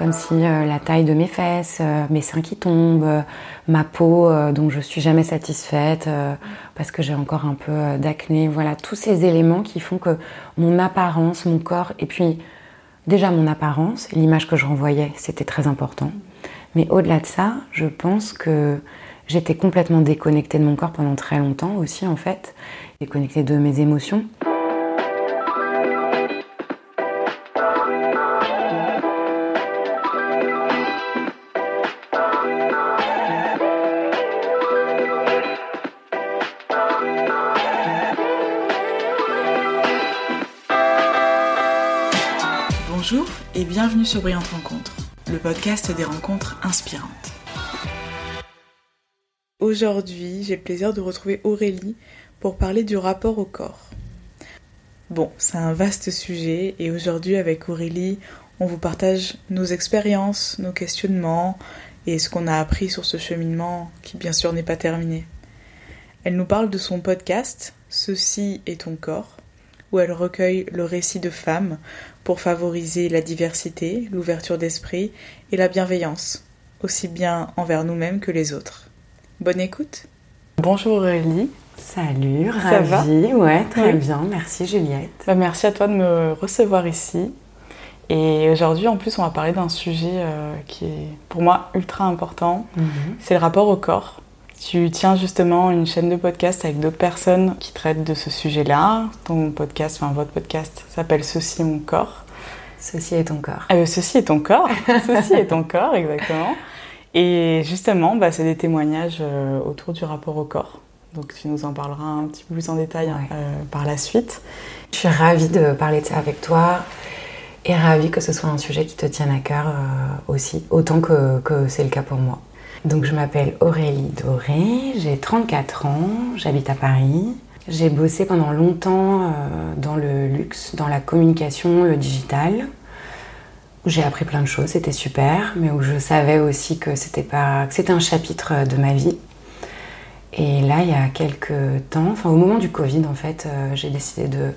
comme si euh, la taille de mes fesses, euh, mes seins qui tombent, euh, ma peau dont je suis jamais satisfaite parce que j'ai encore un peu d'acné, voilà, tous ces éléments qui font que mon apparence, mon corps, et puis déjà mon apparence, l'image que je renvoyais, c'était très important. Mais au-delà de ça, je pense que j'étais complètement déconnectée de mon corps pendant très longtemps aussi en fait, déconnectée de mes émotions. Sur Brillante Rencontre, le podcast des rencontres inspirantes. Aujourd'hui, j'ai le plaisir de retrouver Aurélie pour parler du rapport au corps. Bon, c'est un vaste sujet et aujourd'hui avec Aurélie, on vous partage nos expériences, nos questionnements et ce qu'on a appris sur ce cheminement qui bien sûr n'est pas terminé. Elle nous parle de son podcast Ceci est ton corps où elle recueille le récit de femmes pour favoriser la diversité, l'ouverture d'esprit et la bienveillance, aussi bien envers nous-mêmes que les autres. Bonne écoute Bonjour Aurélie. Salut, Ça va? Ouais, très bien. Merci Juliette. Bah, merci à toi de me recevoir ici. Et aujourd'hui, en plus, on va parler d'un sujet euh, qui est pour moi ultra important. Mhm. C'est le rapport au corps. Tu tiens justement une chaîne de podcast avec d'autres personnes qui traitent de ce sujet-là. Ton podcast, enfin votre podcast, s'appelle Ceci est mon corps. Ceci est ton corps. Euh, ceci est ton corps. Ceci est ton corps, exactement. Et justement, bah, c'est des témoignages euh, autour du rapport au corps. Donc tu nous en parleras un petit peu plus en détail euh, par la suite. Je suis ravie de parler de ça avec toi et ravie que ce soit un sujet qui te tienne à cœur aussi, autant que c'est le cas pour moi. Donc je m'appelle Aurélie Doré, j'ai 34 ans, j'habite à Paris. J'ai bossé pendant longtemps euh, dans le luxe, dans la communication, le digital. J'ai appris plein de choses, c'était super, mais où je savais aussi que c'était pas que c'était un chapitre de ma vie. Et là, il y a quelques temps, enfin au moment du Covid en fait, euh, j'ai décidé de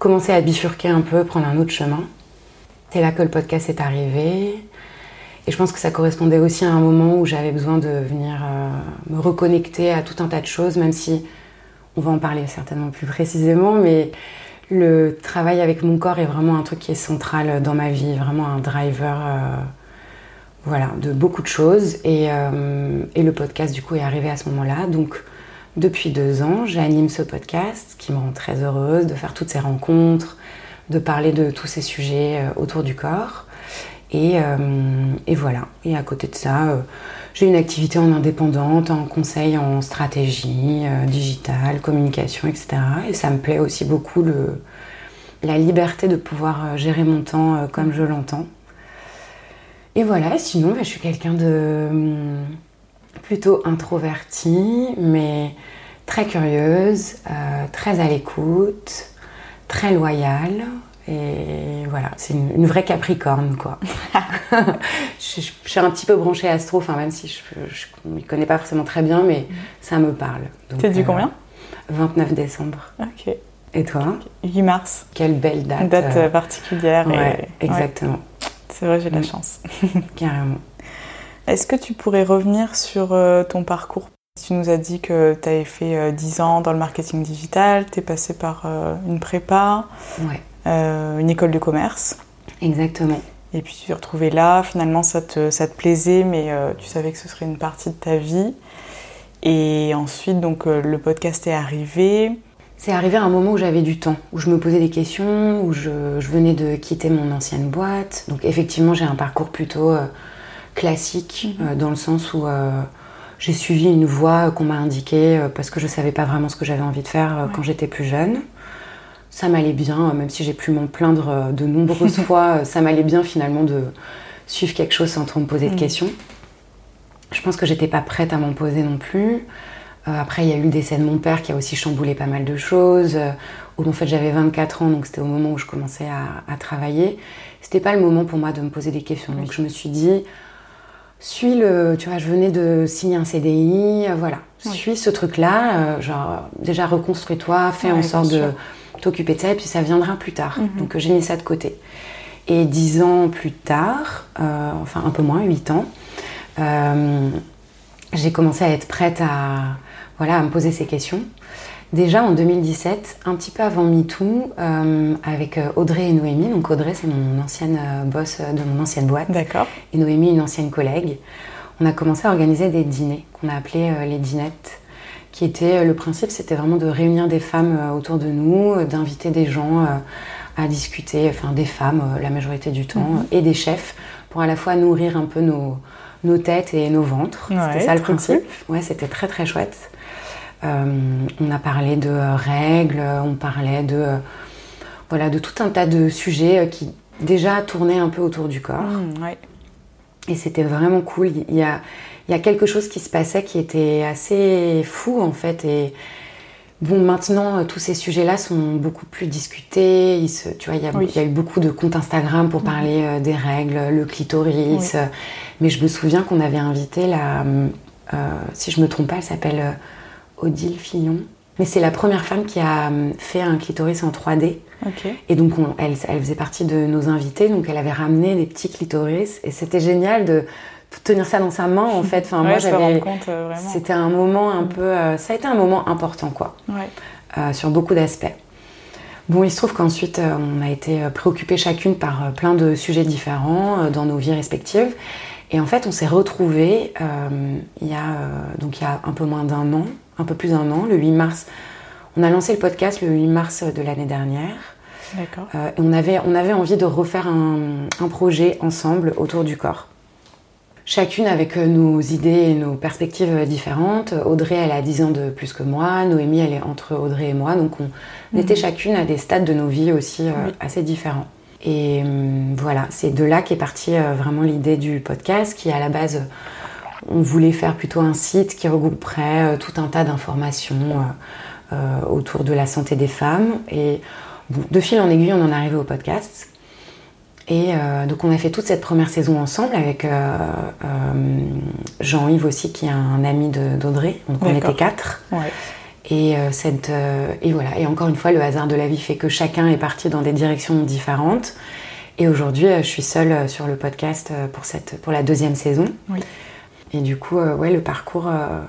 commencer à bifurquer un peu, prendre un autre chemin. C'est là que le podcast est arrivé. Et je pense que ça correspondait aussi à un moment où j'avais besoin de venir euh, me reconnecter à tout un tas de choses, même si on va en parler certainement plus précisément, mais le travail avec mon corps est vraiment un truc qui est central dans ma vie, vraiment un driver euh, voilà, de beaucoup de choses. Euh, et, le podcast, du coup, est arrivé à ce moment-là. Donc, depuis deux ans, j'anime ce podcast qui me rend très heureuse de faire toutes ces rencontres, de parler de tous ces sujets autour du corps. Euh, et, voilà. Et à côté de ça, euh, j'ai une activité en indépendante, en conseil en stratégie, euh, digitale, communication, etc. Et ça me plaît aussi beaucoup le, la liberté de pouvoir gérer mon temps comme je l'entends. Et voilà, sinon, bah, je suis quelqu'un de hum, plutôt introverti, mais très curieuse, très à l'écoute, très loyale. Et voilà, c'est une, vraie Capricorne, quoi. je, suis un petit peu branchée astro, enfin, même si je ne m'y connais pas forcément très bien, mais ça me parle. T'es du euh, combien? 29 décembre. Ok. Et toi? 8 mars. Quelle belle date. Une date euh, particulière. Ouais, exactement. C'est vrai, j'ai de la mm. chance. Carrément. Est-ce que tu pourrais revenir sur euh, ton parcours? Tu nous as dit que tu avais fait 10 ans dans le marketing digital, tu es passé par une prépa. Ouais. Euh, une école de commerce. Exactement. Et puis tu t'es retrouvée là, finalement ça te, ça te plaisait, mais euh, tu savais que ce serait une partie de ta vie. Et ensuite, donc euh, le podcast est arrivé. C'est arrivé à un moment où j'avais du temps, où je me posais des questions, où je, je venais de quitter mon ancienne boîte. Donc effectivement, j'ai un parcours plutôt classique, mhm. dans le sens où j'ai suivi une voie qu'on m'a indiquée parce que je ne savais pas vraiment ce que j'avais envie de faire quand j'étais plus jeune ça m'allait bien, même si j'ai pu m'en plaindre euh, de nombreuses fois, euh, ça m'allait bien finalement de suivre quelque chose sans trop me poser de mm. questions. Je pense que j'étais pas prête à m'en poser non plus. Euh, après, il y a eu le décès de mon père qui a aussi chamboulé pas mal de choses. où en fait, j'avais 24 ans, donc c'était au moment où je commençais à, à travailler. C'était pas le moment pour moi de me poser des questions. Donc je me suis dit, suis le. Tu vois, je venais de signer un CDI, voilà. Suis ce truc-là, genre, déjà reconstruis-toi, fais en sorte de t'occuper de ça et puis ça viendra plus tard. Mhm. Donc j'ai mis ça de côté. Et dix ans plus tard, enfin un peu moins, huit ans, j'ai commencé à être prête à, voilà, à me poser ces questions. Déjà en 2017, un petit peu avant MeToo, euh, avec euh, Audrey et Noémie. Donc Audrey, c'est mon ancienne euh, boss de mon ancienne boîte. D'accord. Et Noémie, une ancienne collègue. On a commencé à organiser des dîners qu'on a appelés les dînettes, qui étaient, le principe, c'était vraiment de réunir des femmes autour de nous, d'inviter des gens à discuter, enfin des femmes la majorité du temps, mhm. et des chefs, pour à la fois nourrir un peu nos, nos têtes et nos ventres. c'était ça le principe. Ouais, c'était très très chouette. Euh, on a parlé de euh, règles, on parlait de, euh, voilà, de tout un tas de sujets qui déjà tournaient un peu autour du corps. Mmh, et c'était vraiment cool. Il y, a, il y a quelque chose qui se passait qui était assez fou en fait. Et bon, maintenant, tous ces sujets-là sont beaucoup plus discutés. Il se, tu vois, il y, a, il y, a, eu beaucoup de comptes Instagram pour mmh. parler des règles, le clitoris. Mais je me souviens qu'on avait invité la, si je me trompe pas, elle s'appelle Odile Fillon. Mais c'est la première femme qui a hum, fait un clitoris en 3D. Et donc, elle, faisait partie de nos invités. Donc, elle avait ramené des petits clitoris. Et c'était génial de tenir ça dans sa main, en fait. Enfin, moi, j'avais. Euh, c'était un moment un mm. peu. Euh, ça a été un moment important, quoi. Euh, sur beaucoup d'aspects. Bon, il se trouve qu'ensuite, on a été préoccupées chacune par plein de sujets différents dans nos vies respectives. Et en fait, on s'est retrouvés il, y a, donc, il y a un peu moins d'un an, un peu plus d'un an, le 8 mars. On a lancé le podcast le 8 mars de l'année dernière. D'accord. Euh, et on avait, on avait envie de refaire un, projet ensemble autour du corps. Chacune avec euh, nos idées et nos perspectives différentes. Audrey, elle a 10 ans de plus que moi. Noémie, elle est entre Audrey et moi. Donc on, mhm. était chacune à des stades de nos vies aussi euh, assez différents. Et voilà, c'est de là qu'est partie vraiment l'idée du podcast qui à la base on voulait faire plutôt un site qui regrouperait euh, tout un tas d'informations euh, euh, autour de la santé des femmes. Et de fil en aiguille, on en est arrivé au podcast. Et donc on a fait toute cette première saison ensemble avec Jean-Yves aussi, qui est un ami d'Audrey. Donc on était quatre. Et, cette, et voilà. Et encore une fois, le hasard de la vie fait que chacun est parti dans des directions différentes. Et aujourd'hui, je suis seule sur le podcast pour, cette, pour la deuxième saison. Oui. Et du coup, euh, ouais, le parcours euh,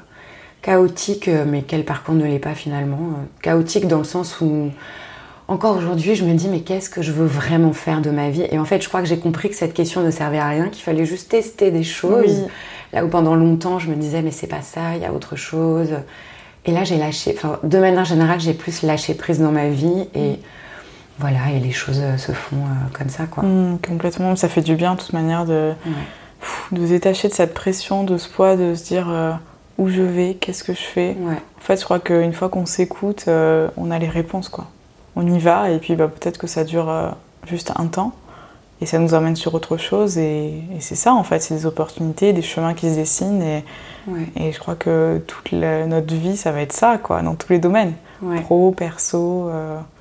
chaotique, euh, mais quel parcours ne l'est pas finalement Chaotique dans le sens où, encore aujourd'hui, je me dis, mais qu'est-ce que je veux vraiment faire de ma vie? Et en fait, je crois que j'ai compris que cette question ne servait à rien, qu'il fallait juste tester des choses. Là où pendant longtemps, je me disais, mais c'est pas ça, il y a autre chose. Et là, j'ai lâché, enfin, de manière générale, j'ai plus lâché prise dans ma vie et voilà, et les choses se font comme ça, quoi. Mmh, complètement, ça fait du bien, de toute manière, de de se détacher de cette pression, de ce poids, de se dire euh, où je vais, qu'est-ce que je fais. En fait, je crois qu'une fois qu'on s'écoute, euh, on a les réponses, quoi. On y va, et puis bah, peut-être que ça dure euh, juste un temps, et ça nous emmène sur autre chose, et, c'est ça, en fait, c'est des opportunités, des chemins qui se dessinent, et, et je crois que toute notre vie, ça va être ça, quoi, dans tous les domaines. Pro, perso,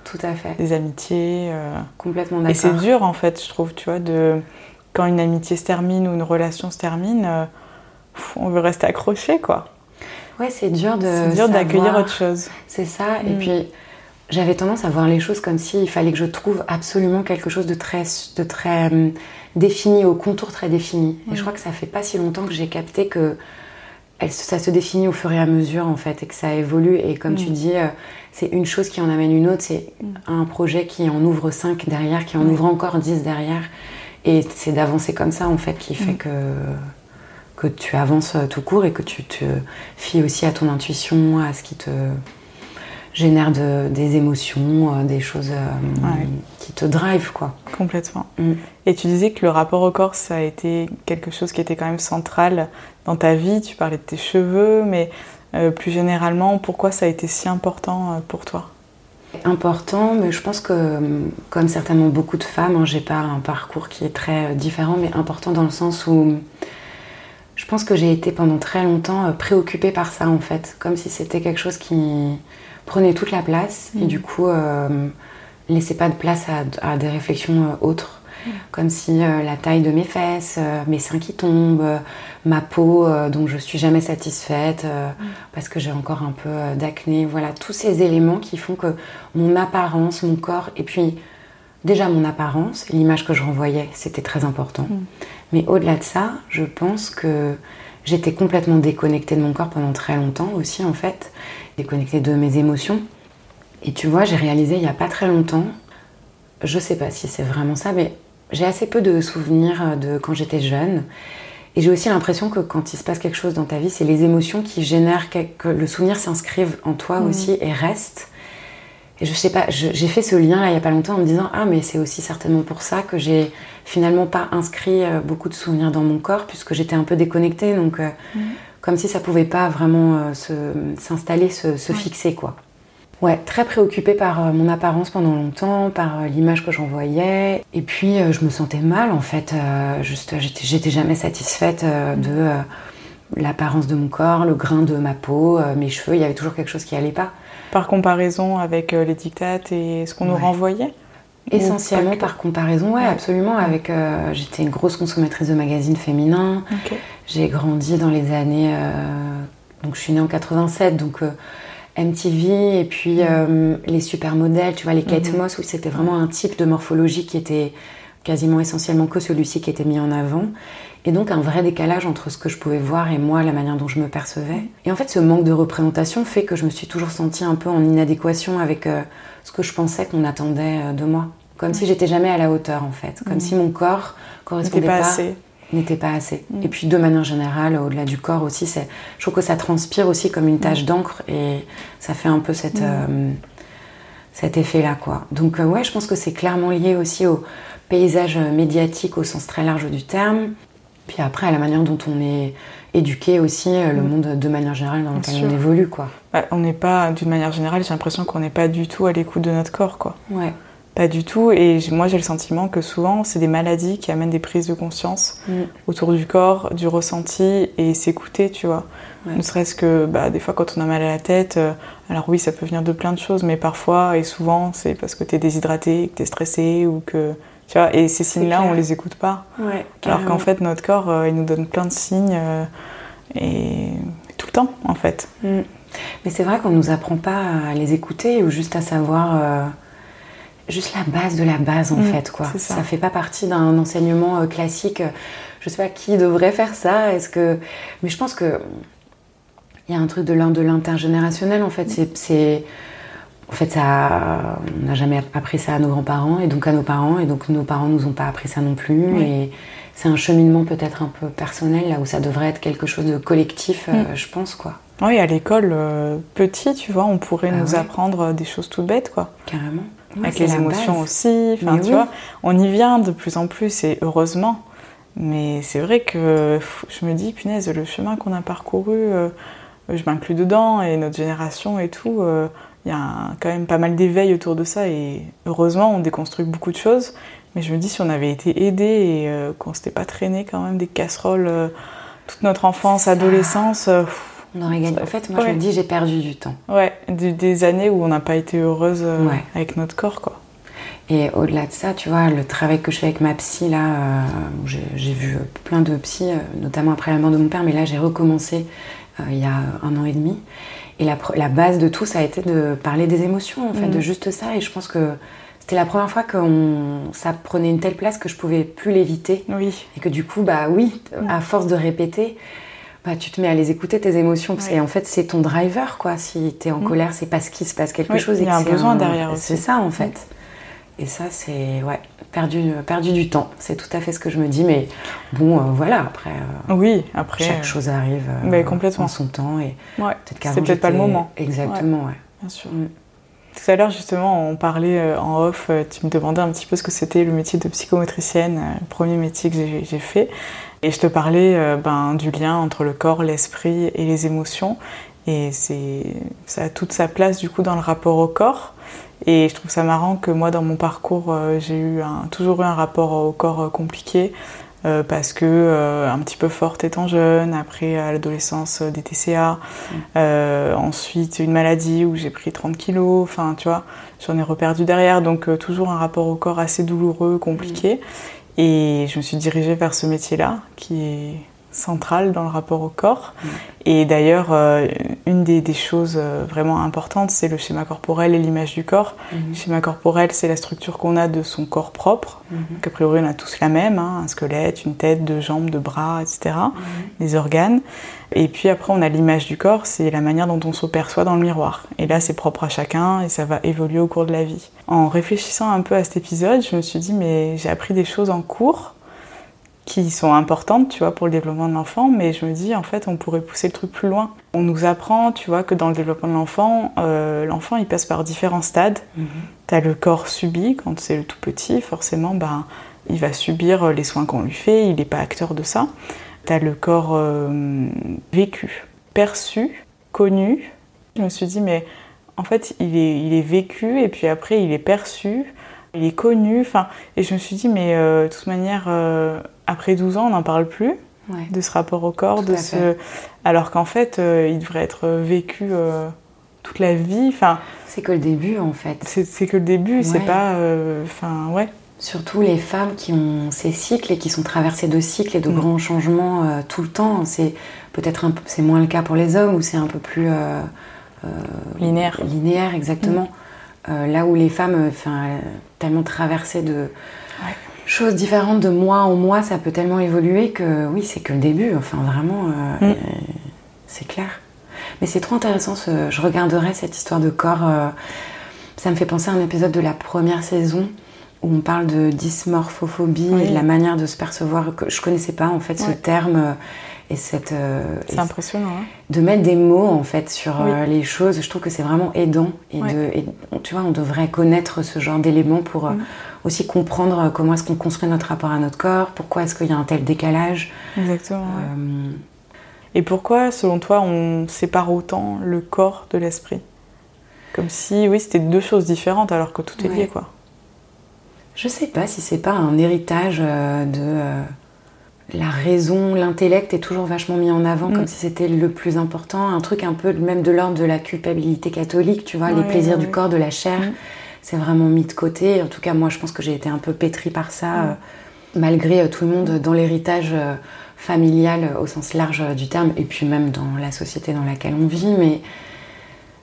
Tout à fait. des amitiés. Complètement d'accord. Et c'est dur, en fait, je trouve, tu vois, de quand une amitié se termine ou une relation se termine, euh, on veut rester accroché, quoi. Ouais, c'est dur de. C'est dur d'accueillir autre chose. C'est ça. Et mm. puis, j'avais tendance à voir les choses comme s'il fallait que je trouve absolument quelque chose de très, de très hum, défini, au contour très défini. Et je mm. crois que ça fait pas si longtemps que j'ai capté que elle, ça se définit au fur et à mesure, en fait, et que ça évolue. Et comme tu mm. dis, euh, c'est une chose qui en amène une autre. C'est un projet qui en ouvre cinq derrière, qui en ouvre encore dix derrière. Et c'est d'avancer comme ça, en fait, qui fait mm. que, que tu avances tout court et que tu te fies aussi à ton intuition, à ce qui te génère des émotions, euh, des choses euh, qui te drive, quoi. Complètement. Mm. Et tu disais que le rapport au corps, ça a été quelque chose qui était quand même central dans ta vie. Tu parlais de tes cheveux, mais euh, plus généralement, pourquoi ça a été si important pour toi? Important, mais je pense que, comme certainement beaucoup de femmes, hein, j'ai pas un parcours qui est très euh, différent, mais important dans le sens où je pense que j'ai été pendant très longtemps euh, préoccupée par ça en fait, comme si c'était quelque chose qui prenait toute la place et mm. du coup euh, laissait pas de place à des réflexions autres comme si euh, la taille de mes fesses, euh, mes seins qui tombent, euh, ma peau dont je suis jamais satisfaite mm. parce que j'ai encore un peu d'acné, voilà, tous ces éléments qui font que mon apparence, mon corps et puis déjà mon apparence, l'image que je renvoyais, c'était très important. Mm. Mais au-delà de ça, je pense que j'étais complètement déconnectée de mon corps pendant très longtemps aussi, en fait. Déconnectée de mes émotions. Et tu vois, j'ai réalisé il n'y a pas très longtemps, je sais pas si c'est vraiment ça, mais j'ai assez peu de souvenirs de quand j'étais jeune. Et j'ai aussi l'impression que quand il se passe quelque chose dans ta vie, c'est les émotions qui génèrent que le souvenir s'inscrive en toi Mhm. aussi et reste. Et je sais pas, j'ai fait ce lien là il y a pas longtemps en me disant ah mais c'est aussi certainement pour ça que j'ai finalement pas inscrit euh, beaucoup de souvenirs dans mon corps puisque j'étais un peu déconnectée donc euh, Mhm. comme si ça pouvait pas vraiment euh, se- s'installer, se, se Ouais. fixer quoi. Ouais, très préoccupée par euh, mon apparence pendant longtemps, par euh, l'image que j'envoyais. Et puis, euh, je me sentais mal, en fait. juste, j'étais, jamais satisfaite de l'apparence de mon corps, le grain de ma peau, mes cheveux. Il y avait toujours quelque chose qui allait pas. Par comparaison avec les dictates et ce qu'on nous renvoyait? Essentiellement que- par comparaison, ouais, Ouais. absolument. Avec, euh, j'étais une grosse consommatrice de magazines féminins. J'ai grandi dans les années. euh, donc, je suis née en 87, donc euh, MTV et puis euh, les supermodèles, tu vois, les Kate Mhm. Moss, où c'était vraiment un type de morphologie qui était quasiment essentiellement que celui-ci qui était mis en avant. Et donc, un vrai décalage entre ce que je pouvais voir et moi, la manière dont je me percevais. Et en fait, ce manque de représentation fait que je me suis toujours sentie un peu en inadéquation avec euh, ce que je pensais qu'on attendait euh, de moi. Comme si j'étais jamais à la hauteur, en fait. Comme Mhm. si mon corps correspondait pas pas assez. N'était pas assez. Mm. Et puis de manière générale, au-delà du corps aussi, c'est, je trouve que ça transpire aussi comme une tache d'encre et ça fait un peu cette, Mm. euh, cet effet-là, quoi. Donc euh, ouais, je pense que c'est clairement lié aussi au paysage médiatique au sens très large du terme. Puis après, à la manière dont on est éduqué aussi, euh, le Mm. monde de manière générale dans lequel on évolue, quoi. Bah, on n'est pas, d'une manière générale, j'ai l'impression qu'on n'est pas du tout à l'écoute de notre corps, quoi. Ouais. Pas du tout. Et moi, j'ai le sentiment que souvent, c'est des maladies qui amènent des prises de conscience Mm. autour du corps, du ressenti et s'écouter, tu vois. Ouais. Ne serait-ce que bah, des fois, quand on a mal à la tête, euh, alors oui, ça peut venir de plein de choses, mais parfois et souvent, c'est parce que tu es déshydraté, que tu es stressé ou que. Tu vois, et ces signes-là, on les écoute pas. Ouais, Alors qu'en fait, notre corps, euh, il nous donne plein de signes euh, et tout le temps, en fait. Mm. Mais c'est vrai qu'on nous apprend pas à les écouter ou juste à savoir juste la base de la base en Mm, fait quoi. ça. Ça fait pas partie d'un enseignement euh, classique. Je sais pas qui devrait faire ça. Est-ce que mais je pense que il y a un truc de l'un de l'intergénérationnel en fait. C'est- C'est en fait ça on n'a jamais appris ça à nos grands-parents et donc à nos parents et donc nos parents nous ont pas appris ça non plus et c'est un cheminement peut-être un peu personnel là où ça devrait être quelque chose de collectif euh, Mm. je pense quoi. Oui, à l'école, euh, petit, tu vois, on pourrait Ah nous ouais. apprendre euh, des choses toutes bêtes, quoi. Carrément. Avec les émotions base. aussi. Enfin, tu oui. vois, on y vient de plus en plus et heureusement. Mais c'est vrai que je me dis, punaise, le chemin qu'on a parcouru, euh, je m'inclus dedans et notre génération et tout, euh, il y a un- quand même pas mal d'éveil autour de ça et heureusement, on déconstruit beaucoup de choses. Mais je me dis, si on avait été aidé et euh, qu'on s'était pas traîné quand même des casseroles euh, toute notre enfance, adolescence, pff, On aurait gagné. En fait, moi, je me dis, j'ai perdu du temps. ouais, des, des années où on n'a pas été heureuse euh, Ouais. avec notre corps, quoi. Et au-delà de ça, tu vois, le travail que je fais avec ma psy, là, euh, j'ai vu plein de psys, euh, notamment après la mort de mon père, mais là, j'ai recommencé euh, il y a un an et demi. Et la, base de tout, ça a été de parler des émotions, en fait, de juste ça. Et je pense que c'était la première fois que on- ça prenait une telle place que je pouvais plus l'éviter. Oui. Et que du coup, bah oui, Mm. à force de répéter, bah, tu te mets à les écouter, tes émotions. Parce Ouais. qu'en fait, c'est ton driver, quoi. Si tu es en Mm. colère, c'est parce qu'il se passe quelque Oui, chose. il y a un besoin derrière. C'est ça, en fait. Et ça, c'est ouais, perdu, perdu du temps. C'est tout à fait ce que je me dis. Mais bon, euh, voilà, après, euh, Oui, après. chaque euh, chose arrive euh, mais complètement. en son temps. Et Ouais, peut-être qu'avant, c'est peut-être pas le moment. Exactement, ouais. Bien sûr. Mm. Tout à l'heure, justement, on parlait en off, tu me demandais un petit peu ce que c'était le métier de psychomotricienne, le premier métier que j'ai fait. Et je te parlais euh, ben, du lien entre le corps, l'esprit et les émotions. Et c'est ça a toute sa place, du coup, dans le rapport au corps. Et je trouve ça marrant que moi, dans mon parcours, euh, j'ai eu un- toujours eu un rapport au corps euh, compliqué. euh, parce que euh, un petit peu forte étant jeune, après à l'adolescence des TCA, euh, ensuite une maladie où j'ai pris 30 kilos, enfin tu vois, j'en ai reperdu derrière, donc toujours un rapport au corps assez douloureux, compliqué. Et je me suis dirigée vers ce métier-là, qui est centrale dans le rapport au corps. Et d'ailleurs, euh, une des, choses euh, vraiment importantes, c'est le schéma corporel et l'image du corps. Mhm. Le schéma corporel, c'est la structure qu'on a de son corps propre. Mhm. qu'a priori, on a tous la même, hein, un squelette, une tête, deux jambes, deux bras, etc. Les organes. Et puis après, on a l'image du corps, c'est la manière dont on se perçoit dans le miroir. Et là, c'est propre à chacun et ça va évoluer au cours de la vie. En réfléchissant un peu à cet épisode, je me suis dit, mais j'ai appris des choses en cours qui sont importantes, tu vois, pour le développement de l'enfant, mais je me dis, en fait, on pourrait pousser le truc plus loin. On nous apprend, tu vois, que dans le développement de l'enfant, euh, l'enfant, il passe par différents stades. Mhm. Tu as le corps subi, quand c'est le tout petit, forcément, ben, il va subir les soins qu'on lui fait, il n'est pas acteur de ça. Tu as le corps euh, vécu, perçu, connu. Je me suis dit, mais en fait, il est, il est vécu, et puis après, il est perçu, il est connu. Enfin, et je me suis dit, mais euh, de toute manière après 12 ans, on n'en parle plus de ce rapport au corps, de ce... alors qu'en fait, euh, il devrait être vécu euh, toute la vie. Enfin, c'est que le début, en fait. C'est que le début, c'est pas... Euh, enfin, ouais. Surtout les femmes qui ont ces cycles et qui sont traversées de cycles et de mm. grands changements tout le temps. C'est peut-être c'est moins le cas pour les hommes où c'est un peu plus linéaire. Linéaire, exactement. Mm. là où les femmes, enfin, tellement traversées de choses différentes de mois en mois, ça peut tellement évoluer que oui, c'est que le début. Enfin, vraiment, euh, mm. c'est clair. Mais c'est trop intéressant. Je regarderai cette histoire de corps. Euh, ça me fait penser à un épisode de la première saison où on parle de dysmorphophobie et de la manière de se percevoir. Que je connaissais pas en fait ce terme euh, et cette. c'est impressionnant. Hein. de mettre des mots en fait sur les choses. Je trouve que c'est vraiment aidant et, de, tu vois, on devrait connaître ce genre d'éléments pour. Mm aussi comprendre comment est-ce qu'on construit notre rapport à notre corps, pourquoi est-ce qu'il y a un tel décalage. Exactement. Euh, Et pourquoi, selon toi, on sépare autant le corps de l'esprit? Comme si, oui, c'était deux choses différentes alors que tout est lié, quoi. Je sais pas si c'est pas un héritage euh, de euh, la raison, l'intellect est toujours vachement mis en avant mm. comme si c'était le plus important, un truc un peu même de l'ordre de la culpabilité catholique, tu vois, les plaisirs du corps, de la chair. Mm c'est vraiment mis de côté. En tout cas, moi, je pense que j'ai été un peu pétrie par ça, mm. euh, malgré euh, tout le monde dans l'héritage euh, familial au sens large du terme, et puis même dans la société dans laquelle on vit. Mais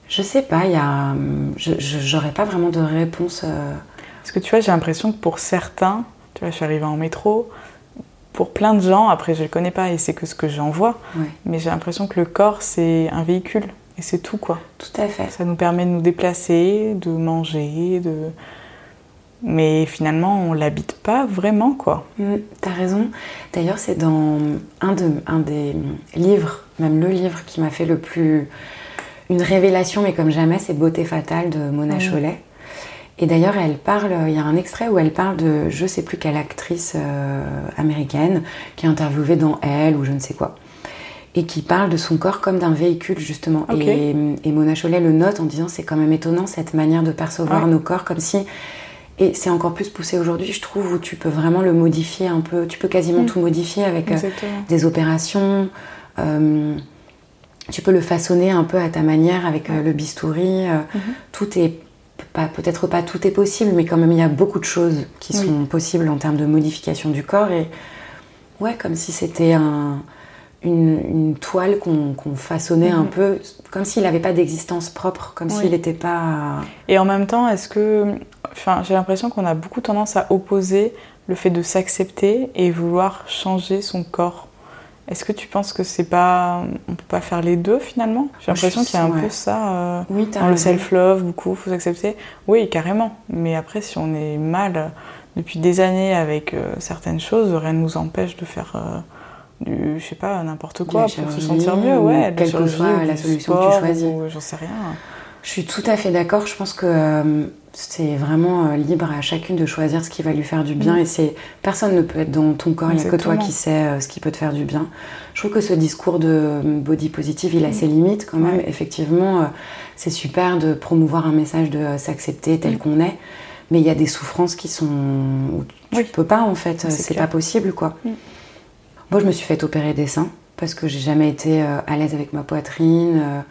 je sais pas, il y a, j'aurais pas vraiment de réponse. Parce que tu vois, j'ai l'impression que pour certains, tu vois, je suis arrivée en métro, pour plein de gens, après je le connais pas et c'est que ce que j'en vois, mais j'ai l'impression que le corps c'est un véhicule et c'est tout, quoi. Tout à fait. Ça nous permet de nous déplacer, de manger, de... Mais finalement, on l'habite pas vraiment, quoi. Mm, t'as raison. D'ailleurs, c'est dans un, de, un des livres, même le livre qui m'a fait le plus... Une révélation, mais comme jamais, c'est Beauté fatale de Mona Cholet. Et d'ailleurs, elle parle, il y a un extrait où elle parle de je sais plus quelle actrice euh, américaine qui est interviewée dans Elle ou je ne sais quoi et qui parle de son corps comme d'un véhicule justement. Et, Mona Cholet le note en disant c'est quand même étonnant cette manière de percevoir nos corps comme si et c'est encore plus poussé aujourd'hui, je trouve, où tu peux vraiment le modifier un peu. Tu peux quasiment mm. tout modifier avec euh, des opérations. Euh, tu peux le façonner un peu à ta manière avec euh, le bistouri. Mm-hmm. Tout est peut-être pas tout est possible, mais quand même il y a beaucoup de choses qui sont possibles en termes de modification du corps. Et ouais, comme si c'était un, une, toile qu'on façonnait un mhm. peu, comme s'il n'avait pas d'existence propre, comme s'il n'était pas... Et en même temps, est-ce que... Enfin, j'ai l'impression qu'on a beaucoup tendance à opposer le fait de s'accepter et vouloir changer son corps. Est-ce que tu penses que c'est pas... On peut pas faire les deux finalement? J'ai l'impression qu'il y a un peu ça euh, oui, dans le self-love, beaucoup, faut s'accepter. Oui, carrément. Mais après, si on est mal depuis des années avec euh, certaines choses, rien ne nous empêche de faire... Euh, du, je sais pas, n'importe quoi pour se sentir mieux, ouais. Quelle que soit la solution que tu choisis. J'en sais rien. Je suis tout à fait d'accord. Je pense que euh, c'est vraiment euh, libre à chacune de choisir ce qui va lui faire du bien. Mm. Et c'est personne ne peut être dans ton corps. Il n'y a que toi qui sais euh, ce qui peut te faire du bien. Je trouve que ce discours de body positive, il a mm. ses limites quand même. Effectivement, c'est super de promouvoir un message de s'accepter tel mm. qu'on est. Mais il y a des souffrances qui sont où tu ne peux pas en fait. C'est pas possible quoi. Moi, je me suis fait opérer des seins parce que j'ai jamais été euh, à l'aise avec ma poitrine. Euh.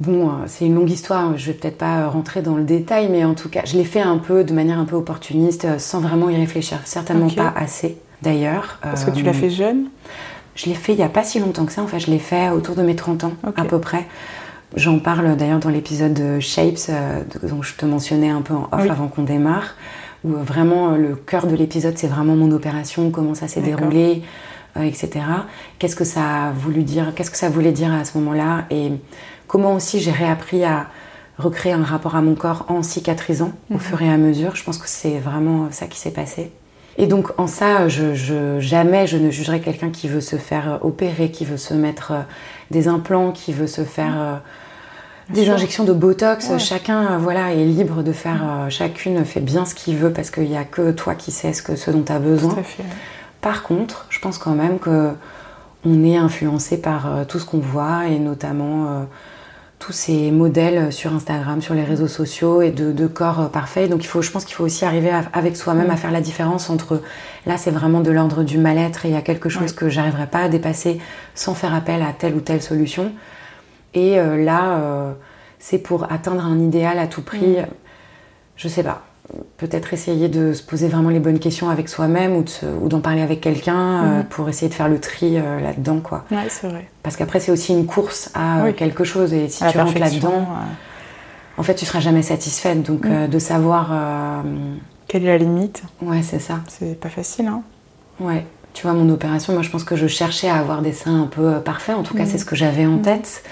Bon, euh, c'est une longue histoire, je vais peut-être pas rentrer dans le détail, mais en tout cas, je l'ai fait un peu de manière un peu opportuniste, sans vraiment y réfléchir. Certainement pas assez, d'ailleurs. Parce que tu l'as fait jeune? Je l'ai fait il n'y a pas si longtemps que ça, en fait, je l'ai fait autour de mes 30 ans, à peu près. J'en parle d'ailleurs dans l'épisode de Shapes, euh, dont je te mentionnais un peu en off avant qu'on démarre, où euh, vraiment le cœur de l'épisode, c'est vraiment mon opération, comment ça s'est déroulé, etc. Qu'est-ce que ça a voulu dire, qu'est-ce que ça voulait dire à ce moment-là, et comment aussi j'ai réappris à recréer un rapport à mon corps en cicatrisant au mhm. fur et à mesure. Je pense que c'est vraiment ça qui s'est passé. Et donc en ça, je, jamais je ne jugerai quelqu'un qui veut se faire opérer, qui veut se mettre euh, des implants, qui veut se faire euh, des injections de Botox. Chacun euh, voilà, est libre de faire, chacune fait bien ce qu'il veut parce qu'il n'y a que toi qui sais ce, que, ce dont tu as besoin. Par contre, je pense quand même que on est influencé par tout ce qu'on voit et notamment tous ces modèles sur Instagram, sur les réseaux sociaux et de, corps parfaits. Donc il faut, je pense qu'il faut aussi arriver avec soi-même à mm. faire la différence entre là c'est vraiment de l'ordre du mal-être et il y a quelque chose que j'arriverai pas à dépasser sans faire appel à telle ou telle solution. Et euh, là euh, c'est pour atteindre un idéal à tout prix. Mm. Je sais pas peut-être essayer de se poser vraiment les bonnes questions avec soi-même ou, d'en parler avec quelqu'un euh, mhm. pour essayer de faire le tri euh, là-dedans. quoi. Ouais, c'est vrai. Parce qu'après, c'est aussi une course à euh, quelque chose et si tu rentres là-dedans, en fait, tu seras jamais satisfaite. Donc, mm. de savoir. Quelle est la limite? Ouais, c'est ça. C'est pas facile, hein Ouais. Tu vois, mon opération, moi, je pense que je cherchais à avoir des seins un peu parfaits. En tout cas, c'est ce que j'avais en tête.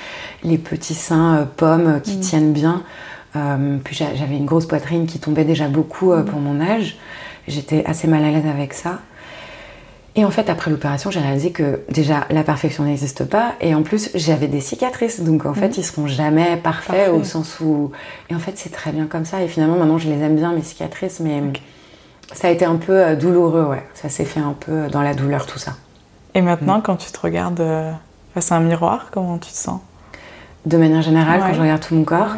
Les petits seins pommes qui tiennent bien. Euh, puis j'avais une grosse poitrine qui tombait déjà beaucoup euh, pour mon âge. J'étais assez mal à l'aise avec ça. Et en fait, après l'opération, j'ai réalisé que déjà la perfection n'existe pas, et en plus j'avais des cicatrices, donc en fait mhm. ils seront jamais parfaits au sens où. Et en fait, c'est très bien comme ça. Et finalement, maintenant je les aime bien mes cicatrices, mais ça a été un peu euh, douloureux, ouais. Ça s'est fait un peu dans la douleur tout ça. Et maintenant, mm. quand tu te regardes face à un miroir, comment tu te sens? De manière générale, quand je regarde tout mon corps.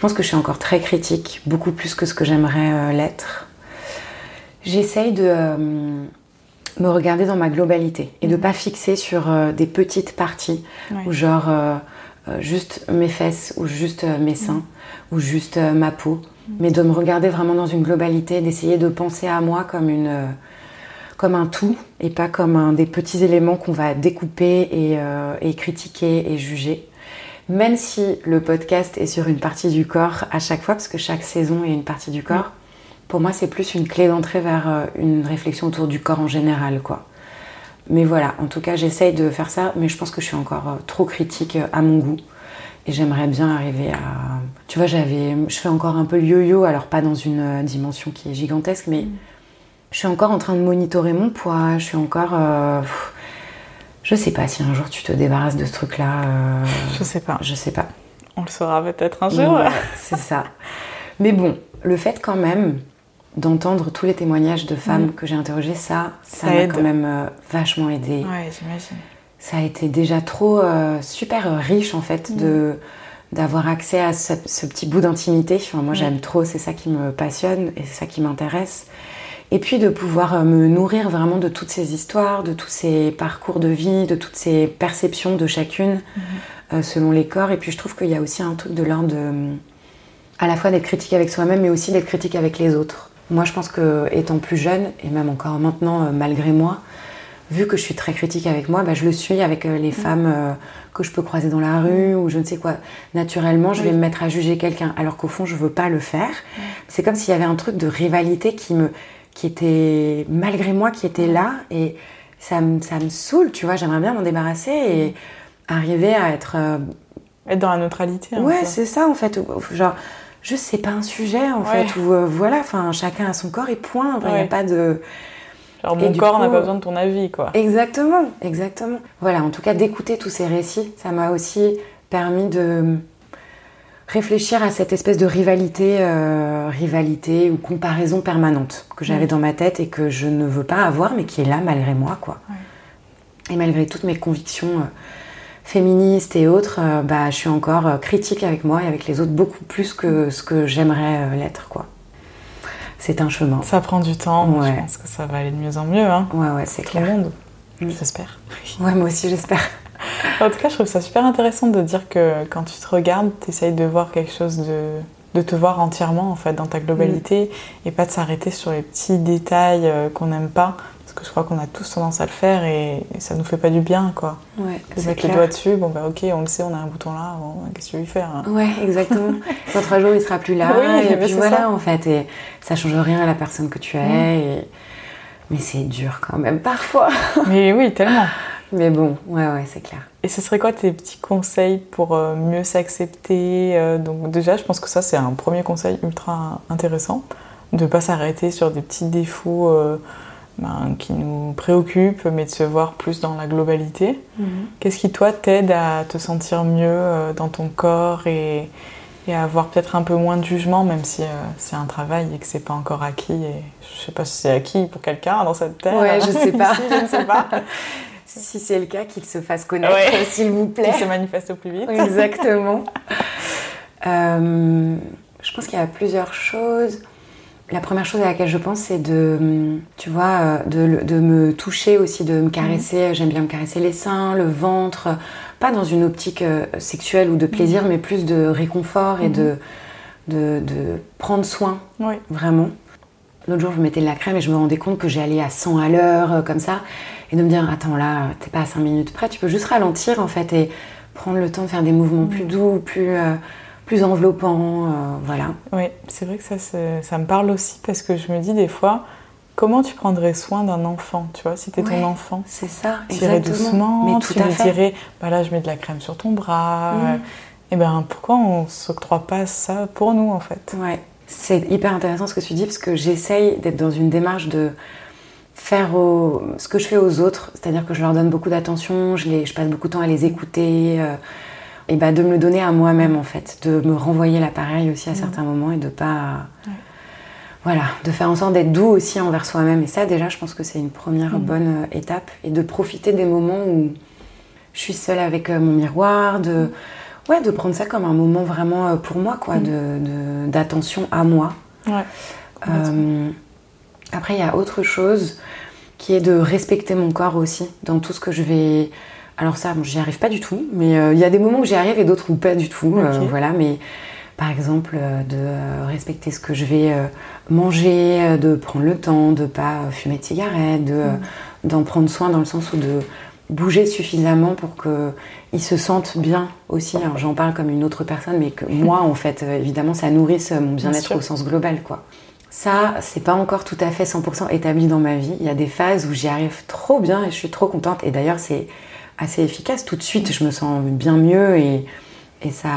Je pense que je suis encore très critique, beaucoup plus que ce que j'aimerais euh, l'être. J'essaye de euh, me regarder dans ma globalité et de ne mhm. pas fixer sur euh, des petites parties, ou genre juste mes fesses, ou juste mes seins, mhm. ou juste ma peau, mhm. mais de me regarder vraiment dans une globalité, d'essayer de penser à moi comme une comme un tout et pas comme un des petits éléments qu'on va découper et, et critiquer et juger même si le podcast est sur une partie du corps à chaque fois, parce que chaque saison est une partie du corps, pour moi c'est plus une clé d'entrée vers euh, une réflexion autour du corps en général, quoi. Mais voilà, en tout cas j'essaye de faire ça, mais je pense que je suis encore euh, trop critique euh, à mon goût. Et j'aimerais bien arriver à... Tu vois, j'avais... Je fais encore un peu le yo-yo, alors pas dans une dimension qui est gigantesque, mais mm. je suis encore en train de monitorer mon poids, je suis encore... Je sais pas si un jour tu te débarrasses de ce truc-là. Euh, je sais pas. Je sais pas. On le saura peut-être un jour. c'est ça. Mais bon, le fait quand même d'entendre tous les témoignages de femmes mm. que j'ai interrogées, ça, ça m'a quand même euh, vachement aidé. Ouais, j'imagine. Ça a été déjà trop euh, super riche en fait de mm. d'avoir accès à ce, petit bout d'intimité. Enfin, moi, j'aime trop, c'est ça qui me passionne et c'est ça qui m'intéresse. Et puis de pouvoir euh, me nourrir vraiment de toutes ces histoires, de tous ces parcours de vie, de toutes ces perceptions de chacune mhm. euh, selon les corps. Et puis je trouve qu'il y a aussi un truc de l'ordre de, à la fois d'être critique avec soi-même, mais aussi d'être critique avec les autres. Moi, je pense que étant plus jeune, et même encore maintenant, euh, malgré moi, vu que je suis très critique avec moi, bah, je le suis avec les mhm. femmes que je peux croiser dans la rue ou je ne sais quoi. Naturellement, je vais me mettre à juger quelqu'un, alors qu'au fond, je veux pas le faire. C'est comme s'il y avait un truc de rivalité qui me qui était malgré moi qui était là et ça me, ça me saoule, tu vois, j'aimerais bien m'en débarrasser et arriver à être... Euh, être dans la neutralité. Ouais, c'est ça en fait. Genre, juste c'est pas un sujet en fait, où euh, voilà, enfin chacun a son corps et point, il n'y a pas de... Genre mon corps n'a pas besoin de ton avis, quoi. Exactement, exactement. Voilà, en tout cas d'écouter tous ces récits, ça m'a aussi permis de réfléchir à cette espèce de rivalité, euh, rivalité ou comparaison permanente que j'avais dans ma tête et que je ne veux pas avoir, mais qui est là malgré moi, quoi. Et malgré toutes mes convictions euh, féministes et autres, euh, bah, je suis encore critique avec moi et avec les autres beaucoup plus que ce que j'aimerais l'être, quoi. C'est un chemin. Ça prend du temps, ouais. je pense que ça va aller de mieux en mieux. Hein. Ouais, ouais, c'est clair. Le monde, mm. j'espère. Ouais, moi aussi, j'espère. En tout cas, je trouve ça super intéressant de dire que quand tu te regardes, tu essayes de voir quelque chose de de te voir entièrement en fait dans ta globalité mm. et pas de s'arrêter sur les petits détails euh, qu'on n'aime pas Parce que je crois qu'on a tous tendance à le faire et, ça nous fait pas du bien, quoi. Ouais, de mettre les doigts dessus, bon bah ok, on le sait, on a un bouton là, bon, qu'est-ce que tu veux faire hein? Ouais, exactement. Dans trois jours, il sera plus là, et puis voilà, en fait, et ça change rien à la personne que tu es, et... mais c'est dur quand même parfois. mais oui, tellement. Mais bon, ouais, ouais, c'est clair. Et ce serait quoi tes petits conseils pour euh, mieux s'accepter euh, Donc déjà, je pense que ça, c'est un premier conseil ultra intéressant, de pas s'arrêter sur des petits défauts euh, ben, qui nous préoccupent, mais de se voir plus dans la globalité. Mhm. Qu'est-ce qui, toi, t'aide à te sentir mieux dans ton corps et, et à avoir peut-être un peu moins de jugement, même si c'est un travail et que c'est pas encore acquis. Et je sais pas si c'est acquis pour quelqu'un dans cette terre? Ouais, je sais pas. je ne sais pas. Si c'est le cas, qu'il se fasse connaître, s'il vous plaît. Qu'il se manifeste au plus vite. Exactement. Euh, je pense qu'il y a plusieurs choses. La première chose à laquelle je pense, c'est de, tu vois, de, de, me toucher aussi, de me caresser. Mhm. J'aime bien me caresser les seins, le ventre, pas dans une optique euh, sexuelle ou de plaisir, mhm. mais plus de réconfort et mhm. de, de, de, prendre soin, vraiment. L'autre jour, je mettais de la crème et je me rendais compte que j'allais à 100 à l'heure, euh, comme ça et de me dire attends là t'es pas à 5 minutes près tu peux juste ralentir en fait et prendre le temps de faire des mouvements plus doux plus euh, plus enveloppants euh, voilà. Oui c'est vrai que ça ça me parle aussi parce que je me dis des fois comment tu prendrais soin d'un enfant tu vois si t'es ton enfant? c'est ça exactement. doucement mais tout tu lui dirais bah là je mets de la crème sur ton bras mm. et ben pourquoi on s'octroie pas ça pour nous en fait? Ouais c'est hyper intéressant ce que tu dis parce que j'essaye d'être dans une démarche de faire ce que je fais aux autres, c'est-à-dire que je leur donne beaucoup d'attention, je, je passe beaucoup de temps à les écouter, euh, et bah de me le donner à moi-même en fait, de me renvoyer l'appareil aussi à certains moments et de pas. Voilà, de faire en sorte d'être doux aussi envers soi-même. Et ça, déjà, je pense que c'est une première mm. bonne euh, étape. Et de profiter des moments où je suis seule avec euh, mon miroir, de, mm. ouais, de prendre ça comme un moment vraiment pour moi, quoi, mm. d'attention à moi. Ouais. Après, il y a autre chose qui est de respecter mon corps aussi dans tout ce que je vais. Alors ça, j'y arrive pas du tout, mais euh, il y a des moments où j'y arrive et d'autres où pas du tout. Euh, voilà, mais par exemple euh, de respecter ce que je vais manger, de prendre le temps, de pas fumer de cigarettes, de mm. d'en prendre soin dans le sens où de bouger suffisamment pour qu'ils se sentent bien aussi. Alors j'en parle comme une autre personne, mais que moi en fait, évidemment, ça nourrisse mon bien-être au sens global, quoi. Ça, c'est pas encore tout à fait 100% établi dans ma vie. Il y a des phases où j'y arrive trop bien et je suis trop contente. Et d'ailleurs, c'est assez efficace. Tout de suite, je me sens bien mieux et, ça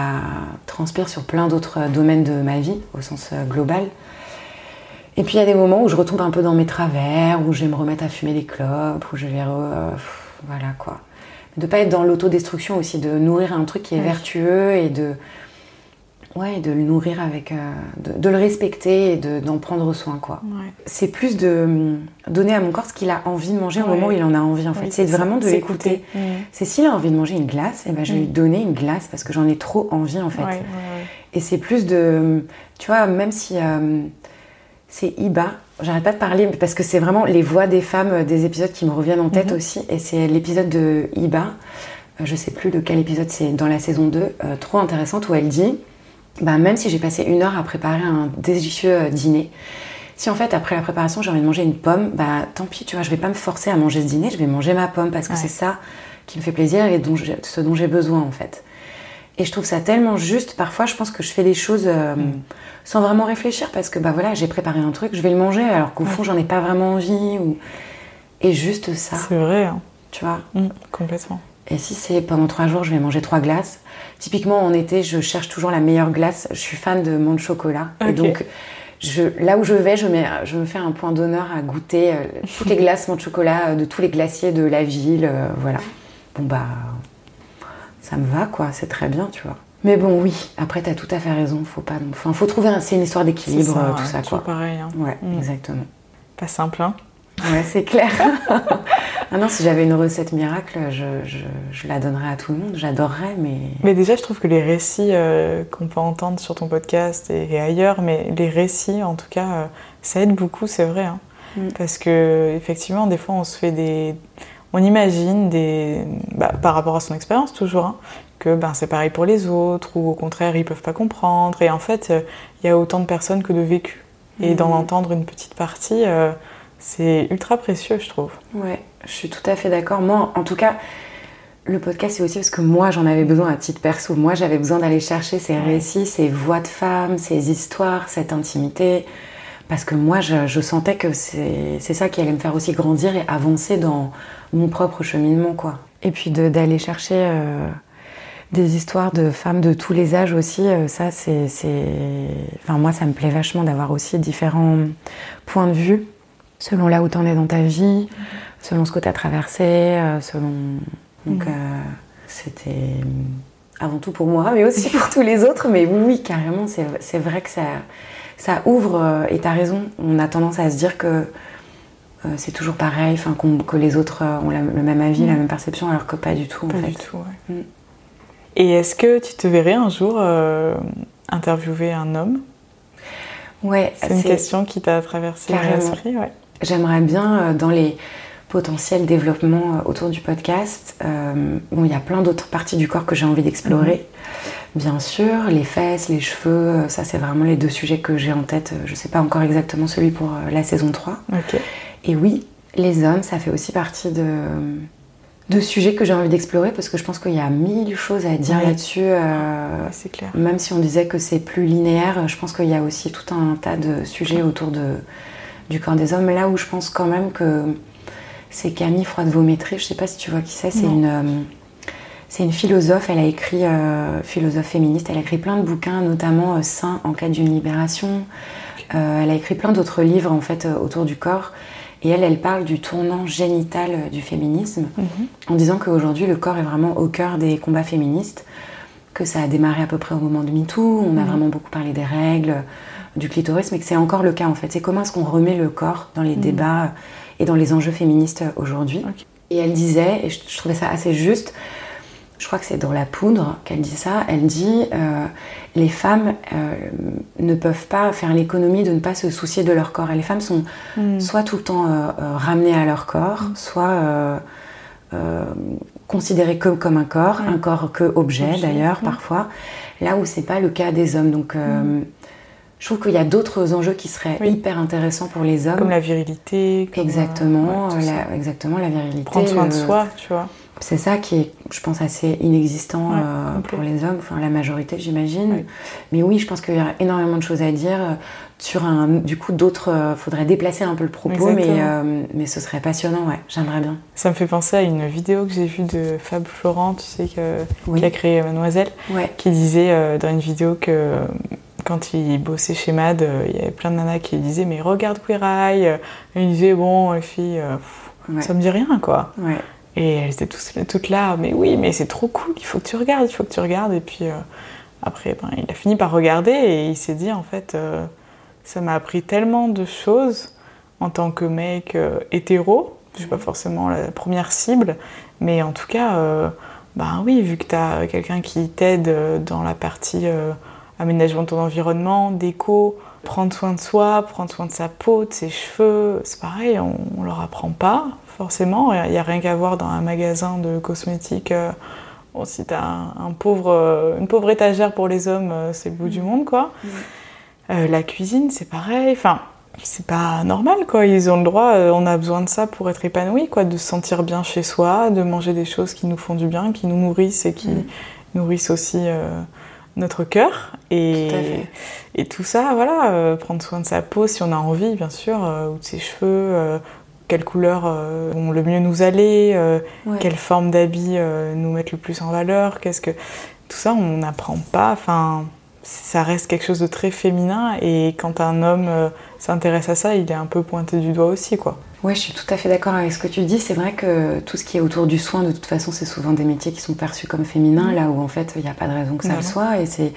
transpire sur plein d'autres domaines de ma vie au sens euh, global. Et puis il y a des moments où je retombe un peu dans mes travers, où je vais me remettre à fumer des clopes, où je vais. Euh, voilà quoi. De pas être dans l'autodestruction aussi, de nourrir un truc qui est vertueux et de Ouais, de le nourrir avec. Euh, de, le respecter et d'en prendre soin, quoi. C'est plus de hum, donner à mon corps ce qu'il a envie de manger au moment où il en a envie, en fait. c'est vraiment de l'écouter. C'est s'il a envie de manger une glace, et eh ben, je vais lui donner une glace parce que j'en ai trop envie, en fait. Et c'est plus de. Hum, tu vois, même si. Hum, c'est Iba, j'arrête pas de parler parce que c'est vraiment les voix des femmes euh, des épisodes qui me reviennent en tête mhm. aussi. Et c'est l'épisode de Iba, euh, je sais plus de quel épisode c'est dans la saison 2, trop intéressante, où elle dit bah, même si j'ai passé une heure à préparer un délicieux euh, dîner, si en fait après la préparation j'ai envie de manger une pomme, bah tant pis, tu vois, je vais pas me forcer à manger ce dîner, je vais manger ma pomme parce que c'est ça qui me fait plaisir et dont ce dont j'ai besoin en fait. Et je trouve ça tellement juste. Parfois, je pense que je fais des choses euh, mm. sans vraiment réfléchir parce que bah voilà, j'ai préparé un truc, je vais le manger alors qu'au fond j'en ai pas vraiment envie ou et juste ça. C'est vrai. Hein. Tu vois. Mm, complètement. Et si c'est pendant trois jours, je vais manger trois glaces. Typiquement, en été, je cherche toujours la meilleure glace. Je suis fan de mon chocolat. Et donc, je, là où je vais, je, mets, je me fais un point d'honneur à goûter euh, toutes les glaces de chocolat euh, de tous les glaciers de la ville. Euh, voilà. Bon, bah, ça me va, quoi. C'est très bien, tu vois. Mais bon, oui, après, tu as tout à fait raison. Faut pas. Enfin, faut trouver. C'est une histoire d'équilibre, tout ça, quoi. pareil. Hein. Ouais, mm. exactement. Pas simple, hein Ouais, c'est clair. ah non, si j'avais une recette miracle, je, la donnerais à tout le monde. J'adorerais, mais. Mais déjà, je trouve que les récits euh, qu'on peut entendre sur ton podcast et, ailleurs, mais les récits, en tout cas, euh, ça aide beaucoup, c'est vrai. Hein. Mm. Parce que, effectivement, des fois, on se fait des. On imagine des. Bah, par rapport à son expérience, toujours, hein, que ben, c'est pareil pour les autres, ou au contraire, ils peuvent pas comprendre. Et en fait, euh, il y a autant de personnes que de vécus. Et mm. d'en entendre une petite partie C'est ultra précieux, je trouve. Ouais, je suis tout à fait d'accord. Moi, en tout cas, le podcast, c'est aussi parce que moi, j'en avais besoin à titre perso. Moi, j'avais besoin d'aller chercher ces récits, ces voix de femmes, ces histoires, cette intimité. Parce que moi, je, sentais que c'est ça qui allait me faire aussi grandir et avancer dans mon propre cheminement, quoi. Et puis d'aller chercher euh, des histoires de femmes de tous les âges aussi, euh, ça, c'est... Enfin, moi, ça me plaît vachement d'avoir aussi différents points de vue selon là où tu en es dans ta vie, selon ce que tu as traversé, euh, selon donc mm. euh, c'était avant tout pour moi, mais aussi pour tous les autres. Mais oui, carrément, c'est vrai que ça, ça ouvre, euh, et tu as raison, on a tendance à se dire que c'est toujours pareil, que les autres ont le même avis, la mm. même perception, alors que pas du tout pas en fait. Du tout, ouais. Mm. Et est-ce que tu te verrais un jour interviewer un homme? Ouais, c'est une question qui t'a traversé l'esprit. Ouais. J'aimerais bien dans les potentiel développement euh, autour du podcast. Euh, bon, il y a plein d'autres parties du corps que j'ai envie d'explorer. Mhm. Bien sûr, les fesses, les cheveux, euh, ça c'est vraiment les deux sujets que j'ai en tête. Je ne sais pas encore exactement celui pour la saison 3. Et oui, les hommes, ça fait aussi partie de, de sujets que j'ai envie d'explorer parce que je pense qu'il y a mille choses à dire là-dessus. c'est clair. Même si on disait que c'est plus linéaire, je pense qu'il y a aussi tout un tas de sujets autour de, du corps des hommes. Là où je pense quand même que c'est Camille Froide-Vaumétrie. Je sais pas si tu vois qui c'est. C'est une, euh, c'est une philosophe. Elle a écrit, euh, philosophe féministe. Elle a écrit plein de bouquins, notamment euh, Saint en quête d'une libération. elle a écrit plein d'autres livres en fait autour du corps. Et elle, elle parle du tournant génital du féminisme, mhm. en disant qu'aujourd'hui le corps est vraiment au cœur des combats féministes, que ça a démarré à peu près au moment de MeToo. On a mhm. vraiment beaucoup parlé des règles, du clitoris, mais que c'est encore le cas en fait. C'est comment est-ce qu'on remet le corps dans les mhm. débats et dans les enjeux féministes aujourd'hui. Et elle disait, et je, trouvais ça assez juste, je crois que c'est dans La Poudre qu'elle dit ça, elle dit euh, les femmes euh, ne peuvent pas faire l'économie de ne pas se soucier de leur corps. Et les femmes sont hmm. soit tout le temps euh, ramenées à leur corps, hmm. soit considérées comme un corps, un corps que objet, d'ailleurs parfois, là où c'est pas le cas des hommes. Donc je trouve qu'il y a d'autres enjeux qui seraient hyper intéressants pour les hommes. Comme la virilité. exactement, euh, la, exactement, la virilité. Prendre soin de soi, tu vois. C'est ça qui est, je pense, assez inexistant euh, pour les hommes, enfin la majorité, j'imagine. Mais oui, je pense qu'il y a énormément de choses à dire euh, sur un. Du coup, d'autres. faudrait déplacer un peu le propos, mais, mais ce serait passionnant, ouais. J'aimerais bien. Ça me fait penser à une vidéo que j'ai vue de Fab Florent, tu sais, que, qui a créé Mademoiselle, qui disait dans une vidéo que quand il bossait chez MAD, euh, il y avait plein de nanas qui lui disaient Mais regarde Queer Eye. Et il disait Bon, les filles, euh, ça me dit rien, quoi. Et elles étaient toutes, là Mais oui, mais c'est trop cool, il faut que tu regardes, il faut que tu regardes. Et puis euh, après, ben, il a fini par regarder et il s'est dit En fait, ça m'a appris tellement de choses en tant que mec hétéro. Je suis pas forcément la première cible, mais en tout cas, ben oui, vu que tu as quelqu'un qui t'aide dans la partie aménagement de ton environnement, déco, prendre soin de soi, prendre soin de sa peau, de ses cheveux, c'est pareil, on, ne leur apprend pas forcément. Il n'y a rien qu'à voir dans un magasin de cosmétiques. Euh, si tu as un, pauvre, euh, une pauvre étagère pour les hommes, euh, c'est le bout du mm. monde, quoi. Mm. la cuisine, c'est pareil. Enfin, c'est pas normal, quoi. Ils ont le droit, on a besoin de ça pour être épanoui, quoi. De se sentir bien chez soi, de manger des choses qui nous font du bien, qui nous nourrissent et qui mm. nourrissent aussi notre cœur et tout, et tout ça, voilà, euh, prendre soin de sa peau si on a envie, bien sûr, euh, ou de ses cheveux, euh, quelle couleur vont le mieux nous aller, quelle forme d'habit nous mettre le plus en valeur, qu'est-ce que tout ça on n'apprend pas, enfin ça reste quelque chose de très féminin et quand un homme s'intéresse à ça, il est un peu pointé du doigt aussi, quoi. Ouais, je suis tout à fait d'accord avec ce que tu dis. C'est vrai que tout ce qui est autour du soin, de toute façon, c'est souvent des métiers qui sont perçus comme féminins, mm. là où en fait, il n'y a pas de raison que ça le soit. Et c'est,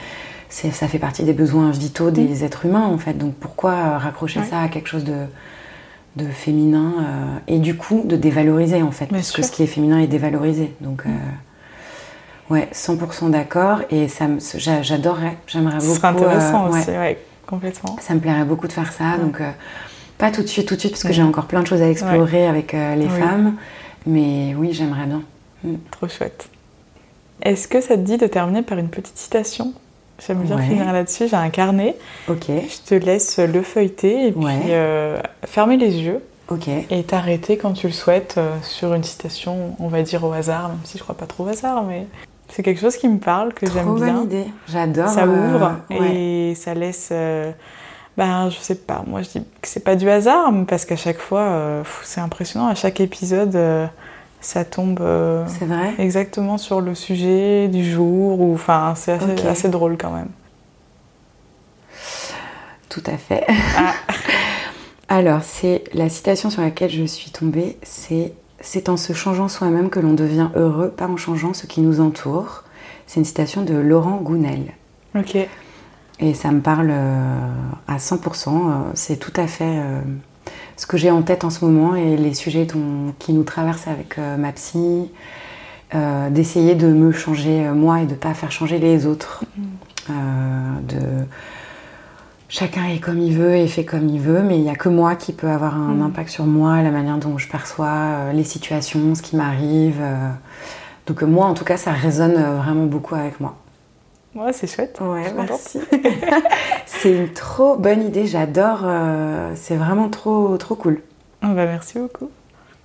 ça fait partie des besoins vitaux des mm. êtres humains, en fait. Donc pourquoi euh, raccrocher ça à quelque chose de, de féminin euh, et du coup de dévaloriser, en fait? Parce que ce qui est féminin est dévalorisé. Donc. Mm. Euh, ouais, 100% d'accord. Et ça j'adorerais, j'aimerais beaucoup. Ce serait intéressant aussi, ouais. complètement. Ça me plairait beaucoup de faire ça. Donc, pas tout de suite, tout de suite, parce que j'ai encore plein de choses à explorer avec euh, les femmes. Mais oui, j'aimerais bien. Mm. Trop chouette. Est-ce que ça te dit de terminer par une petite citation? J'aime bien finir là-dessus. J'ai un carnet. Ok. Je te laisse le feuilleter et puis euh, fermer les yeux. Ok. Et t'arrêter quand tu le souhaites euh, sur une citation, on va dire au hasard, même si je crois pas trop au hasard, mais c'est quelque chose qui me parle, que j'aime Trop bien. bonne idée. J'adore. Ça ouvre ouais. et ça laisse. Ben, je sais pas, moi je dis que c'est pas du hasard, parce qu'à chaque fois, euh, c'est impressionnant, à chaque épisode, euh, ça tombe euh, vrai? exactement sur le sujet du jour, ou enfin, c'est assez drôle quand même. Tout à fait. Ah. Alors, c'est la citation sur laquelle je suis tombée, c'est c'est en se changeant soi-même que l'on devient heureux, pas en changeant ce qui nous entoure. C'est une citation de Laurent Gounel. Ok. Et ça me parle euh, à 100%. euh, C'est tout à fait euh, ce que j'ai en tête en ce moment et les sujets qui nous traversent avec ma psy. D'essayer de me changer moi et de pas faire changer les autres. Euh, de... Chacun est comme il veut et fait comme il veut, mais il n'y a que moi qui peut avoir un Mm. impact sur moi, la manière dont je perçois euh, les situations, ce qui m'arrive. euh. Donc euh, moi, en tout cas, ça résonne vraiment beaucoup avec moi. Ouais, c'est chouette. Ouais, merci. c'est une trop bonne idée, j'adore. euh, c'est vraiment trop, trop cool. Ah bah, merci beaucoup.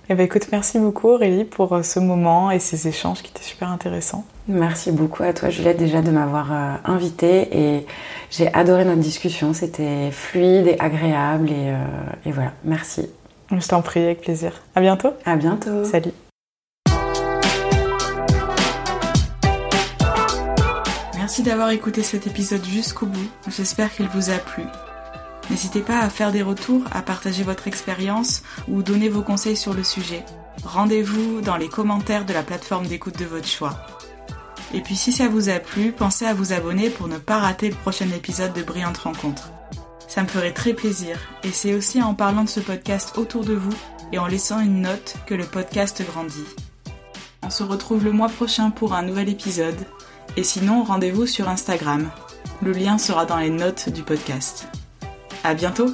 Eh ben, écoute, merci beaucoup Aurélie pour euh, ce moment et ces échanges qui étaient super intéressants. Merci beaucoup à toi, Juliette, déjà de m'avoir euh, invitée et j'ai adoré notre discussion. C'était fluide et agréable et, euh, et voilà, merci. Je t'en prie, avec plaisir. À bientôt. À bientôt. Salut. Merci d'avoir écouté cet épisode jusqu'au bout. J'espère qu'il vous a plu. N'hésitez pas à faire des retours, à partager votre expérience ou donner vos conseils sur le sujet. Rendez-vous dans les commentaires de la plateforme d'écoute de votre choix. Et puis si ça vous a plu, pensez à vous abonner pour ne pas rater le prochain épisode de Brillante Rencontre. Ça me ferait très plaisir et c'est aussi en parlant de ce podcast autour de vous et en laissant une note que le podcast grandit. On se retrouve le mois prochain pour un nouvel épisode. Et sinon, rendez-vous sur Instagram. Le lien sera dans les notes du podcast. À bientôt!